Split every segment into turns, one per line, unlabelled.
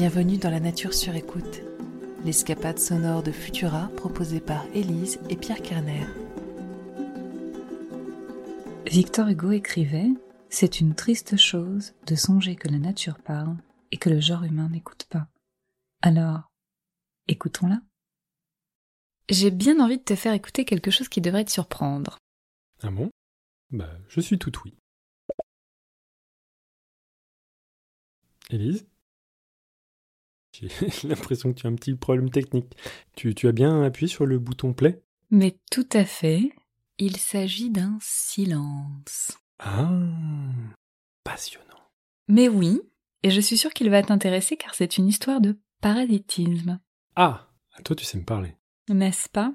Bienvenue dans la nature sur écoute, l'escapade sonore de Futura proposée par Élise et Pierre Kerner.
Victor Hugo écrivait C'est une triste chose de songer que la nature parle et que le genre humain n'écoute pas. Alors, écoutons-la. J'ai bien envie de te faire écouter quelque chose qui devrait te surprendre.
Ah bon? Bah, je suis tout oui. Élise? J'ai l'impression que tu as un petit problème technique. Tu, tu as bien appuyé sur le bouton play?
Mais tout à fait. Il s'agit d'un silence.
Ah Passionnant.
Mais oui, et je suis sûre qu'il va t'intéresser car c'est une histoire de parasitisme.
Ah Toi, tu sais me parler.
N'est-ce pas?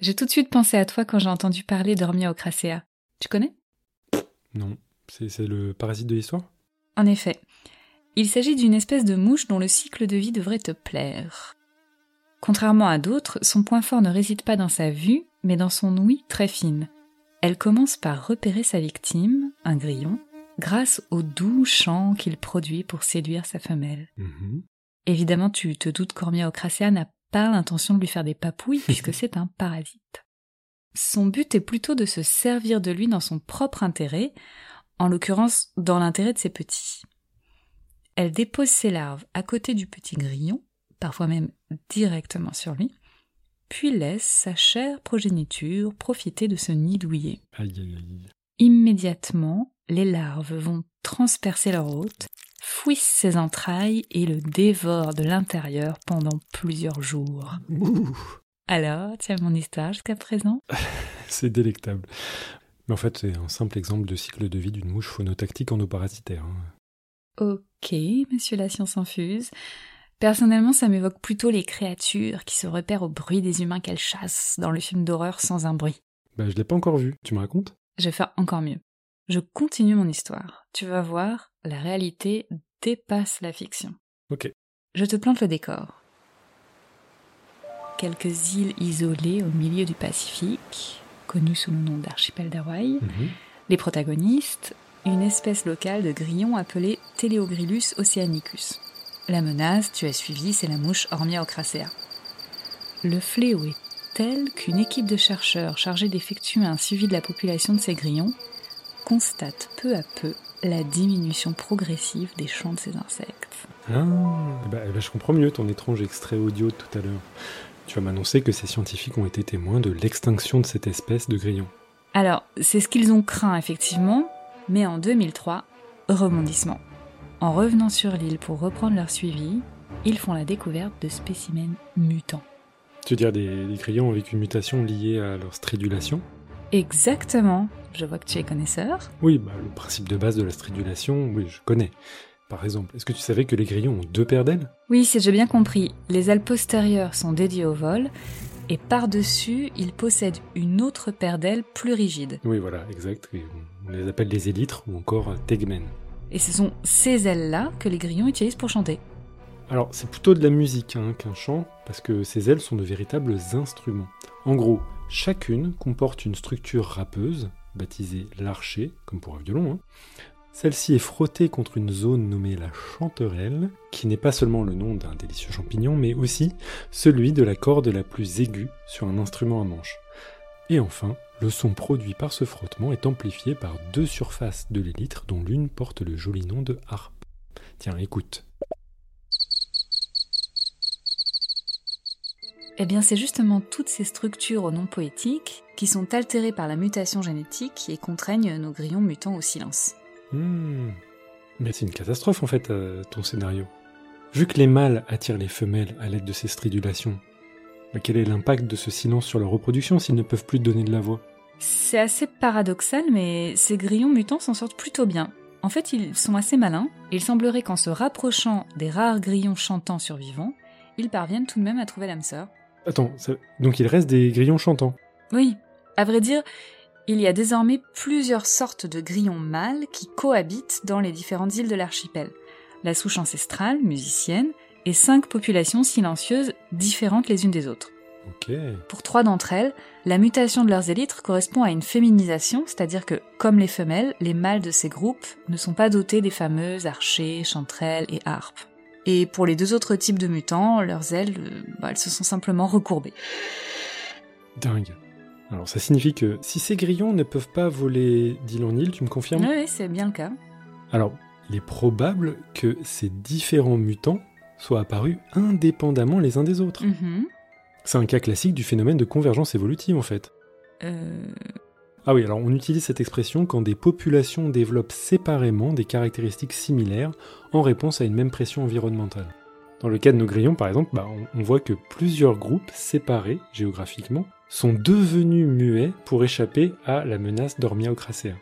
J'ai tout de suite pensé à toi quand j'ai entendu parler d'Ormiocracea. Tu connais?
Non. C'est le parasite de l'histoire?
En effet. Il s'agit d'une espèce de mouche dont le cycle de vie devrait te plaire. Contrairement à d'autres, son point fort ne réside pas dans sa vue, mais dans son ouïe très fine. Elle commence par repérer sa victime, un grillon, grâce au doux chant qu'il produit pour séduire sa femelle.
Mhm.
Évidemment, tu te doutes qu'Ormia Ocracea n'a pas l'intention de lui faire des papouilles puisque c'est un parasite. Son but est plutôt de se servir de lui dans son propre intérêt, en l'occurrence dans l'intérêt de ses petits. Elle dépose ses larves à côté du petit grillon, parfois même directement sur lui, puis laisse sa chère progéniture profiter de ce nid douillet.
Aïe, aïe, aïe.
Immédiatement, les larves vont transpercer leur hôte, fouissent ses entrailles et le dévorent de l'intérieur pendant plusieurs jours.
Ouh,
Alors, tiens mon histoire jusqu'à présent?
C'est délectable. Mais en fait, c'est un simple exemple de cycle de vie d'une mouche phonotactique endoparasitaire. hein.
Ok, monsieur la science infuse. Personnellement, ça m'évoque plutôt les créatures qui se repèrent au bruit des humains qu'elles chassent dans le film d'horreur sans un bruit.
Bah, je l'ai pas encore vu. Tu me racontes?
Je vais faire encore mieux. Je continue mon histoire. Tu vas voir, la réalité dépasse la fiction.
Ok.
Je te plante le décor. Quelques îles isolées au milieu du Pacifique, connues sous le nom d'archipel d'Hawaï.
Mhm.
Les protagonistes, une espèce locale de grillon appelée Teleogrillus oceanicus. La menace, tu as suivi, c'est la mouche Ormia ocracea. Le fléau est tel qu'une équipe de chercheurs chargée d'effectuer un suivi de la population de ces grillons constate peu à peu la diminution progressive des champs de ces insectes.
Ah, bah, bah, je comprends mieux ton étrange extrait audio de tout à l'heure. Tu vas m'annoncer que ces scientifiques ont été témoins de l'extinction de cette espèce de grillon.
Alors, c'est ce qu'ils ont craint effectivement, mais en 2003, rebondissement. En revenant sur l'île pour reprendre leur suivi, ils font la découverte de spécimens mutants.
Tu veux dire des, des grillons avec une mutation liée à leur stridulation?
Exactement. Je vois que tu es connaisseur.
Oui, bah, le principe de base de la stridulation, oui, je connais. Par exemple, est-ce que tu savais que les grillons ont deux paires d'ailes?
Oui, si j'ai bien compris, les ailes postérieures sont dédiées au vol, et par-dessus, ils possèdent une autre paire d'ailes plus rigide.
Oui, voilà, exact. On les appelle les élytres ou encore tegmen.
Et ce sont ces ailes-là que les grillons utilisent pour chanter.
Alors, c'est plutôt de la musique hein, qu'un chant, parce que ces ailes sont de véritables instruments. En gros, chacune comporte une structure râpeuse, baptisée l'archer, comme pour un violon. hein. Celle-ci est frottée contre une zone nommée la chanterelle, qui n'est pas seulement le nom d'un délicieux champignon, mais aussi celui de la corde la plus aiguë sur un instrument à manche. Et enfin, le son produit par ce frottement est amplifié par deux surfaces de l'élytre, dont l'une porte le joli nom de harpe. Tiens, écoute.
Eh bien, c'est justement toutes ces structures au nom poétique qui sont altérées par la mutation génétique et contraignent nos grillons mutants au silence.
Hmm. Mais c'est une catastrophe en fait, euh, ton scénario. Vu que les mâles attirent les femelles à l'aide de ces stridulations, bah, quel est l'impact de ce silence sur leur reproduction s'ils ne peuvent plus donner de la voix?
C'est assez paradoxal, mais ces grillons mutants s'en sortent plutôt bien. En fait, ils sont assez malins, et il semblerait qu'en se rapprochant des rares grillons chantants survivants, ils parviennent tout de même à trouver l'âme sœur.
Attends, ça- donc il reste des grillons chantants?
Oui, à vrai dire, il y a désormais plusieurs sortes de grillons mâles qui cohabitent dans les différentes îles de l'archipel. La souche ancestrale, musicienne, et cinq populations silencieuses différentes les unes des autres. Pour trois d'entre elles, la mutation de leurs élytres correspond à une féminisation, c'est-à-dire que, comme les femelles, les mâles de ces groupes ne sont pas dotés des fameuses archers, chanterelles et harpes. Et pour les deux autres types de mutants, leurs ailes, euh, bah, elles se sont simplement recourbées.
Dingue. Alors ça signifie que si ces grillons ne peuvent pas voler d'île en île, tu me confirmes?
Oui, c'est bien le cas.
Alors, il est probable que ces différents mutants soient apparus indépendamment les uns des autres.
Mhm.
C'est un cas classique du phénomène de convergence évolutive en fait.
Euh,
Ah oui, alors on utilise cette expression quand des populations développent séparément des caractéristiques similaires en réponse à une même pression environnementale. Dans le cas de nos grillons, par exemple, bah, on, on voit que plusieurs groupes séparés géographiquement sont devenus muets pour échapper à la menace d'Ormiaocracea.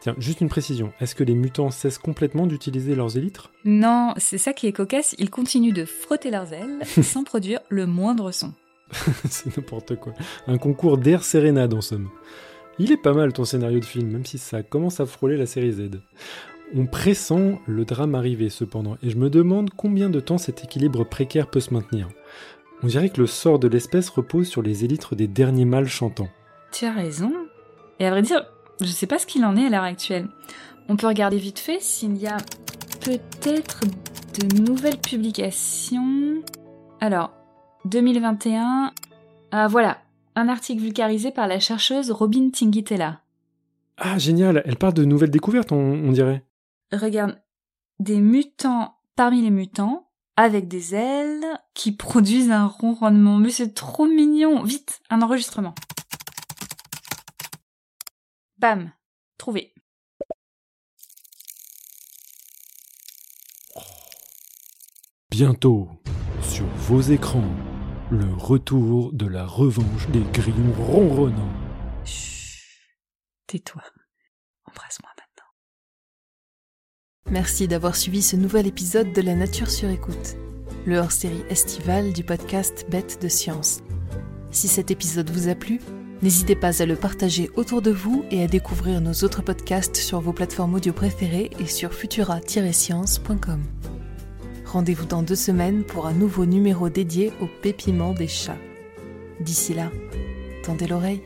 Tiens, juste une précision, est-ce que les mutants cessent complètement d'utiliser leurs élytres?
Non, c'est ça qui est cocasse, ils continuent de frotter leurs ailes sans produire le moindre son.
C'est n'importe quoi. Un concours d'air sérénade en somme. Il est pas mal ton scénario de film, même si ça commence à frôler la série Z. On pressent le drame arriver cependant, et je me demande combien de temps cet équilibre précaire peut se maintenir. On dirait que le sort de l'espèce repose sur les élytres des derniers mâles chantants.
Tu as raison. Et à vrai dire, je sais pas ce qu'il en est à l'heure actuelle. On peut regarder vite fait s'il y a peut-être de nouvelles publications. Alors, 2021. Ah voilà, un article vulgarisé par la chercheuse Robin Tingitella.
Ah, génial, elle parle de nouvelles découvertes, on, on dirait.
Regarde, des mutants parmi les mutants, avec des ailes, qui produisent un ronronnement. Mais c'est trop mignon. Vite, un enregistrement. Bam, trouvé.
Bientôt, sur vos écrans, le retour de la revanche des grillons ronronnants.
Chut, tais-toi.
Merci d'avoir suivi ce nouvel épisode de La Nature sur écoute, le hors-série estival du podcast Bête de Science. Si cet épisode vous a plu, n'hésitez pas à le partager autour de vous et à découvrir nos autres podcasts sur vos plateformes audio préférées et sur futura-science.com. Rendez-vous dans deux semaines pour un nouveau numéro dédié au pépiment des chats. D'ici là, tendez l'oreille.